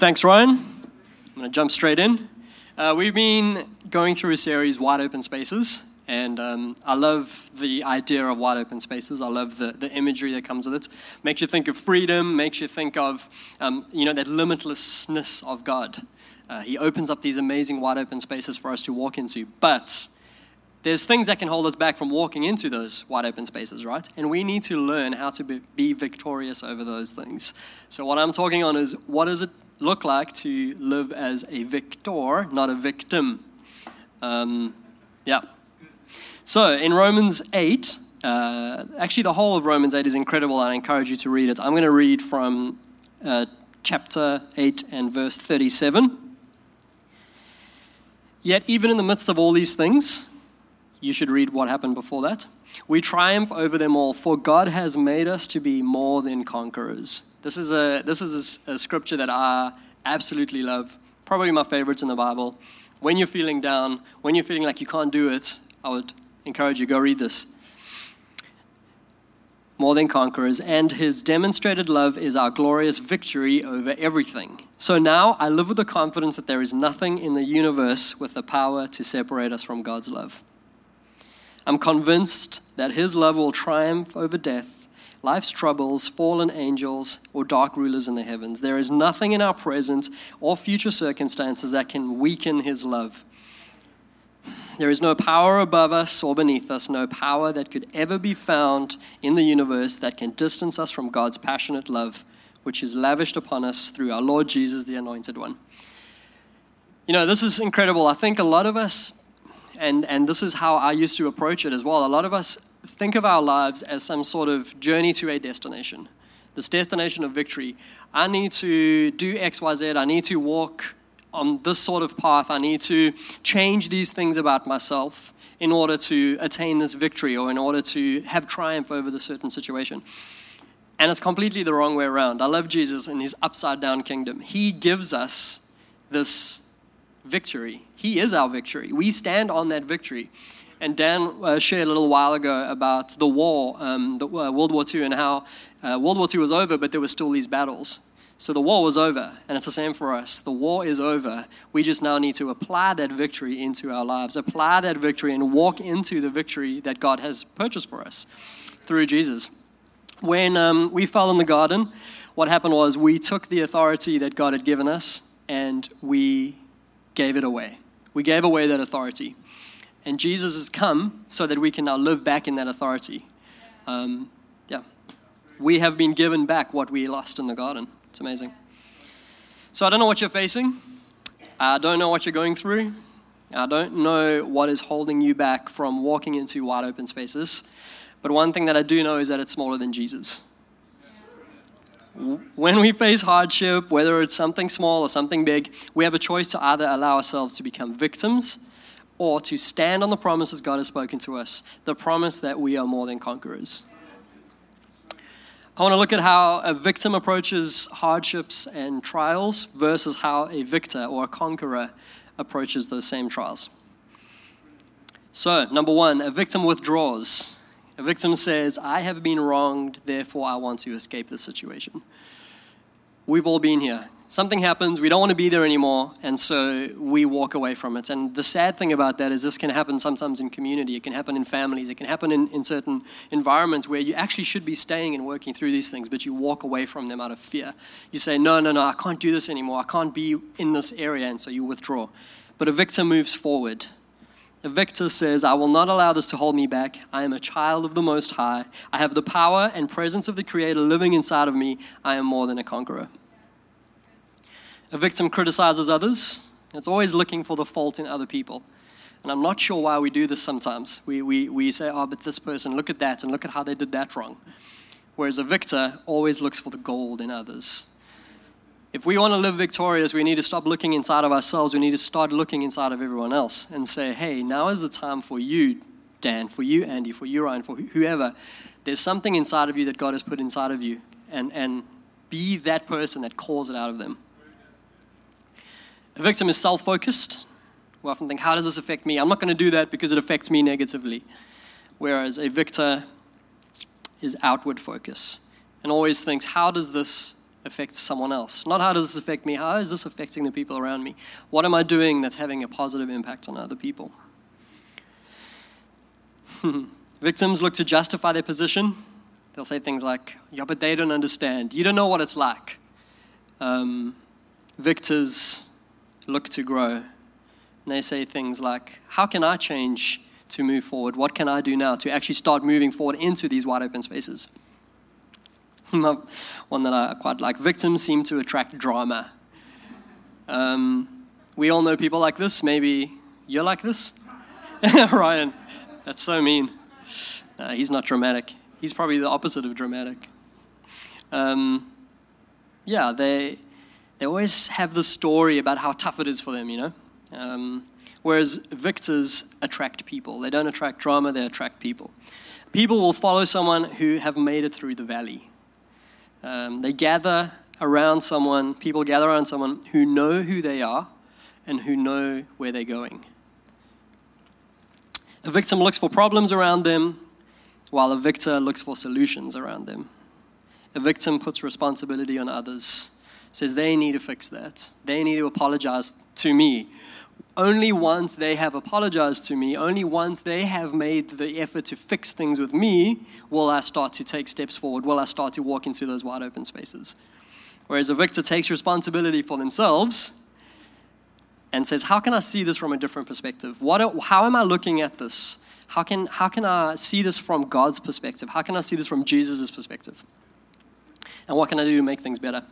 Thanks, Ryan. I'm going to jump straight in. Uh, we've been going through a series, Wide Open Spaces, and um, I love the idea of wide open spaces. I love the, the imagery that comes with it. Makes you think of freedom, makes you think of, um, you know, that limitlessness of God. Uh, he opens up these amazing wide open spaces for us to walk into. But there's things that can hold us back from walking into those wide open spaces, right? And we need to learn how to be, be victorious over those things. So, what I'm talking on is what does it look like to live as a victor, not a victim? Um, yeah. So, in Romans 8, uh, actually, the whole of Romans 8 is incredible, I encourage you to read it. I'm going to read from uh, chapter 8 and verse 37. Yet, even in the midst of all these things, you should read what happened before that. We triumph over them all, for God has made us to be more than conquerors. This is a, this is a, a scripture that I absolutely love, probably my favorites in the Bible. When you're feeling down, when you're feeling like you can't do it, I would encourage you go read this. More than conquerors, and his demonstrated love is our glorious victory over everything. So now I live with the confidence that there is nothing in the universe with the power to separate us from God's love. I'm convinced that His love will triumph over death, life's troubles, fallen angels, or dark rulers in the heavens. There is nothing in our present or future circumstances that can weaken His love. There is no power above us or beneath us, no power that could ever be found in the universe that can distance us from God's passionate love, which is lavished upon us through our Lord Jesus, the Anointed One. You know, this is incredible. I think a lot of us and, and this is how I used to approach it as well. A lot of us think of our lives as some sort of journey to a destination, this destination of victory. I need to do X, Y, Z. I need to walk on this sort of path. I need to change these things about myself in order to attain this victory or in order to have triumph over the certain situation. And it's completely the wrong way around. I love Jesus and his upside down kingdom. He gives us this victory. He is our victory. We stand on that victory. And Dan uh, shared a little while ago about the war, um, the, uh, World War II, and how uh, World War II was over, but there were still these battles. So the war was over, and it's the same for us. The war is over. We just now need to apply that victory into our lives, apply that victory, and walk into the victory that God has purchased for us through Jesus. When um, we fell in the garden, what happened was we took the authority that God had given us and we gave it away. We gave away that authority. And Jesus has come so that we can now live back in that authority. Um, yeah. We have been given back what we lost in the garden. It's amazing. So I don't know what you're facing. I don't know what you're going through. I don't know what is holding you back from walking into wide open spaces. But one thing that I do know is that it's smaller than Jesus when we face hardship, whether it's something small or something big, we have a choice to either allow ourselves to become victims or to stand on the promises God has spoken to us, the promise that we are more than conquerors. I want to look at how a victim approaches hardships and trials versus how a victor or a conqueror approaches those same trials. So, number one, a victim withdraws. A victim says, I have been wronged, therefore I want to escape this situation. We've all been here. Something happens, we don't want to be there anymore, and so we walk away from it. And the sad thing about that is this can happen sometimes in community, it can happen in families, it can happen in, in certain environments where you actually should be staying and working through these things, but you walk away from them out of fear. You say, No, no, no, I can't do this anymore, I can't be in this area, and so you withdraw. But a victor moves forward A victor says, I will not allow this to hold me back. I am a child of the Most High. I have the power and presence of the Creator living inside of me. I am more than a conqueror. A victim criticizes others. It's always looking for the fault in other people. And I'm not sure why we do this sometimes. We, we, we say, oh, but this person, look at that, and look at how they did that wrong. Whereas a victor always looks for the gold in others. If we want to live victorious, we need to stop looking inside of ourselves. We need to start looking inside of everyone else and say, hey, now is the time for you, Dan, for you, Andy, for you, Ryan, for whoever. There's something inside of you that God has put inside of you, and, and be that person that calls it out of them. A victim is self focused. We often think, how does this affect me? I'm not going to do that because it affects me negatively. Whereas a victor is outward focus and always thinks, how does this affect someone else. Not how does this affect me, how is this affecting the people around me? What am I doing that's having a positive impact on other people? Victims look to justify their position. They'll say things like, Yeah, but they don't understand. You don't know what it's like. Um, victors look to grow. And they say things like, How can I change to move forward? What can I do now to actually start moving forward into these wide open spaces? One that I quite like. Victims seem to attract drama. Um, we all know people like this. Maybe you're like this? Ryan, that's so mean. Uh, he's not dramatic. He's probably the opposite of dramatic. Um, yeah, they, they always have the story about how tough it is for them, you know? Um, whereas victors attract people. They don't attract drama, they attract people. People will follow someone who have made it through the valley. Um, they gather around someone, people gather around someone who know who they are and who know where they're going. A victim looks for problems around them, while a victor looks for solutions around them. A victim puts responsibility on others, says they need to fix that. They need to apologize to me. Only once they have apologized to me, only once they have made the effort to fix things with me, will I start to take steps forward, will I start to walk into those wide open spaces. Whereas a victor takes responsibility for themselves and says, How can I see this from a different perspective? What, how am I looking at this? How can, how can I see this from God's perspective? How can I see this from Jesus' perspective? And what can I do to make things better?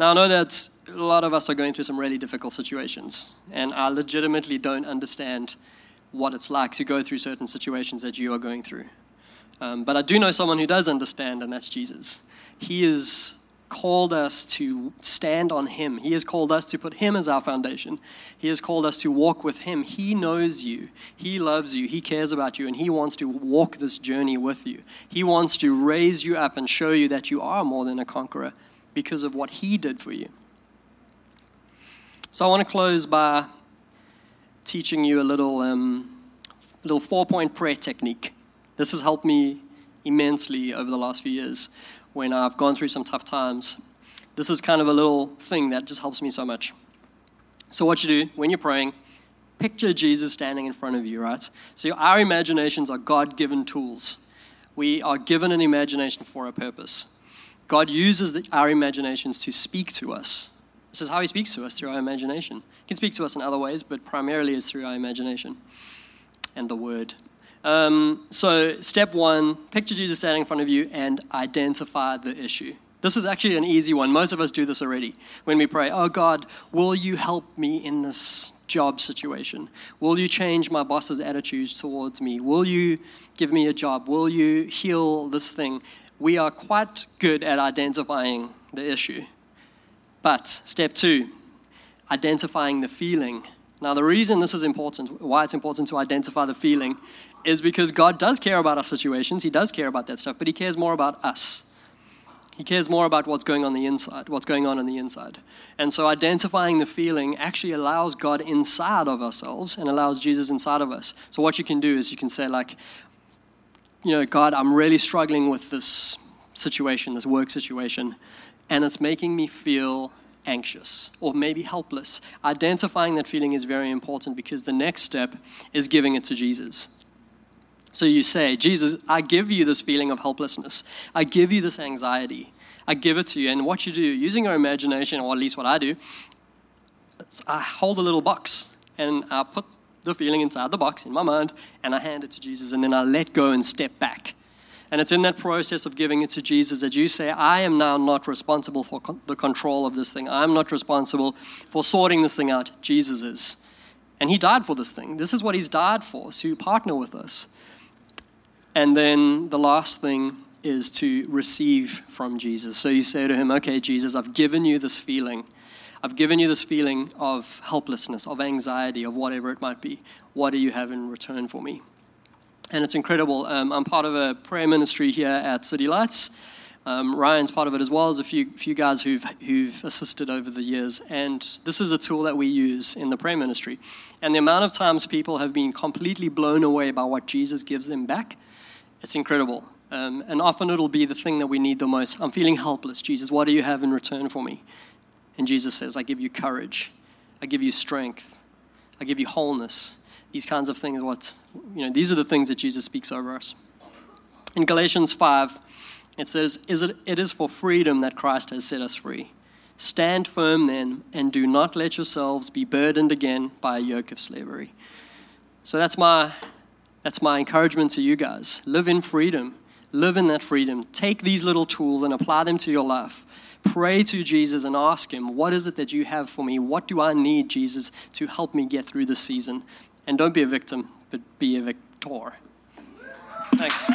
Now, I know that a lot of us are going through some really difficult situations, and I legitimately don't understand what it's like to go through certain situations that you are going through. Um, but I do know someone who does understand, and that's Jesus. He is called us to stand on Him. He has called us to put Him as our foundation. He has called us to walk with Him. He knows you. He loves you. He cares about you, and He wants to walk this journey with you. He wants to raise you up and show you that you are more than a conqueror because of what He did for you. So I want to close by teaching you a little, um, little four point prayer technique. This has helped me immensely over the last few years when I've gone through some tough times. This is kind of a little thing that just helps me so much. So, what you do when you're praying, picture Jesus standing in front of you, right? So, our imaginations are God given tools. We are given an imagination for a purpose. God uses the, our imaginations to speak to us. This is how He speaks to us through our imagination. He can speak to us in other ways, but primarily is through our imagination and the Word. Um, so, step one picture Jesus standing in front of you and identify the issue. This is actually an easy one. Most of us do this already when we pray, Oh God, will you help me in this job situation? Will you change my boss's attitudes towards me? Will you give me a job? Will you heal this thing? We are quite good at identifying the issue. But step two, identifying the feeling. Now, the reason this is important, why it's important to identify the feeling, is because God does care about our situations. He does care about that stuff, but He cares more about us. He cares more about what's going on the inside, what's going on on the inside. And so identifying the feeling actually allows God inside of ourselves and allows Jesus inside of us. So what you can do is you can say like, you know, God, I'm really struggling with this situation, this work situation, and it's making me feel anxious or maybe helpless. Identifying that feeling is very important because the next step is giving it to Jesus. So you say, Jesus, I give you this feeling of helplessness. I give you this anxiety. I give it to you. And what you do, using your imagination, or at least what I do, I hold a little box and I put the feeling inside the box in my mind and I hand it to Jesus and then I let go and step back. And it's in that process of giving it to Jesus that you say, I am now not responsible for con- the control of this thing. I'm not responsible for sorting this thing out. Jesus is. And He died for this thing. This is what He's died for, to partner with us. And then the last thing is to receive from Jesus. So you say to him, Okay, Jesus, I've given you this feeling. I've given you this feeling of helplessness, of anxiety, of whatever it might be. What do you have in return for me? And it's incredible. Um, I'm part of a prayer ministry here at City Lights. Um, Ryan's part of it as well as a few, few guys who've, who've assisted over the years. And this is a tool that we use in the prayer ministry. And the amount of times people have been completely blown away by what Jesus gives them back it's incredible. Um, and often it'll be the thing that we need the most. I'm feeling helpless. Jesus, what do you have in return for me? And Jesus says, I give you courage. I give you strength. I give you wholeness. These kinds of things, what, you know, these are the things that Jesus speaks over us. In Galatians 5, it says, is it, it is for freedom that Christ has set us free. Stand firm then, and do not let yourselves be burdened again by a yoke of slavery. So that's my, that's my encouragement to you guys. Live in freedom. Live in that freedom. Take these little tools and apply them to your life. Pray to Jesus and ask Him, What is it that you have for me? What do I need, Jesus, to help me get through this season? And don't be a victim, but be a victor. Thanks.